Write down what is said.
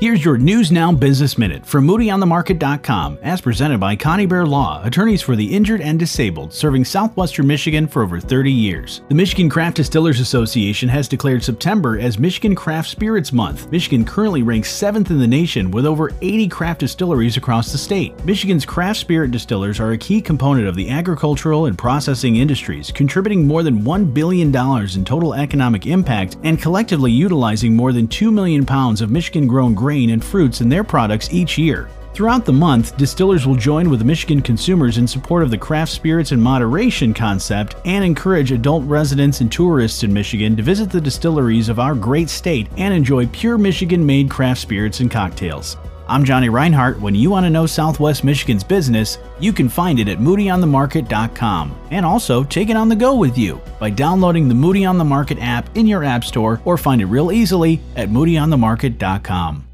Here's your News Now Business Minute from MoodyOnTheMarket.com, as presented by Connie Bear Law, attorneys for the injured and disabled, serving southwestern Michigan for over 30 years. The Michigan Craft Distillers Association has declared September as Michigan Craft Spirits Month. Michigan currently ranks seventh in the nation with over 80 craft distilleries across the state. Michigan's craft spirit distillers are a key component of the agricultural and processing industries, contributing more than $1 billion in total economic impact and collectively utilizing more than 2 million pounds of Michigan grown grain grain and fruits in their products each year. Throughout the month, distillers will join with Michigan consumers in support of the craft spirits in moderation concept and encourage adult residents and tourists in Michigan to visit the distilleries of our great state and enjoy pure Michigan made craft spirits and cocktails. I'm Johnny Reinhardt. When you want to know Southwest Michigan's business, you can find it at moodyonthemarket.com and also take it on the go with you by downloading the Moody on the Market app in your app store or find it real easily at moodyonthemarket.com.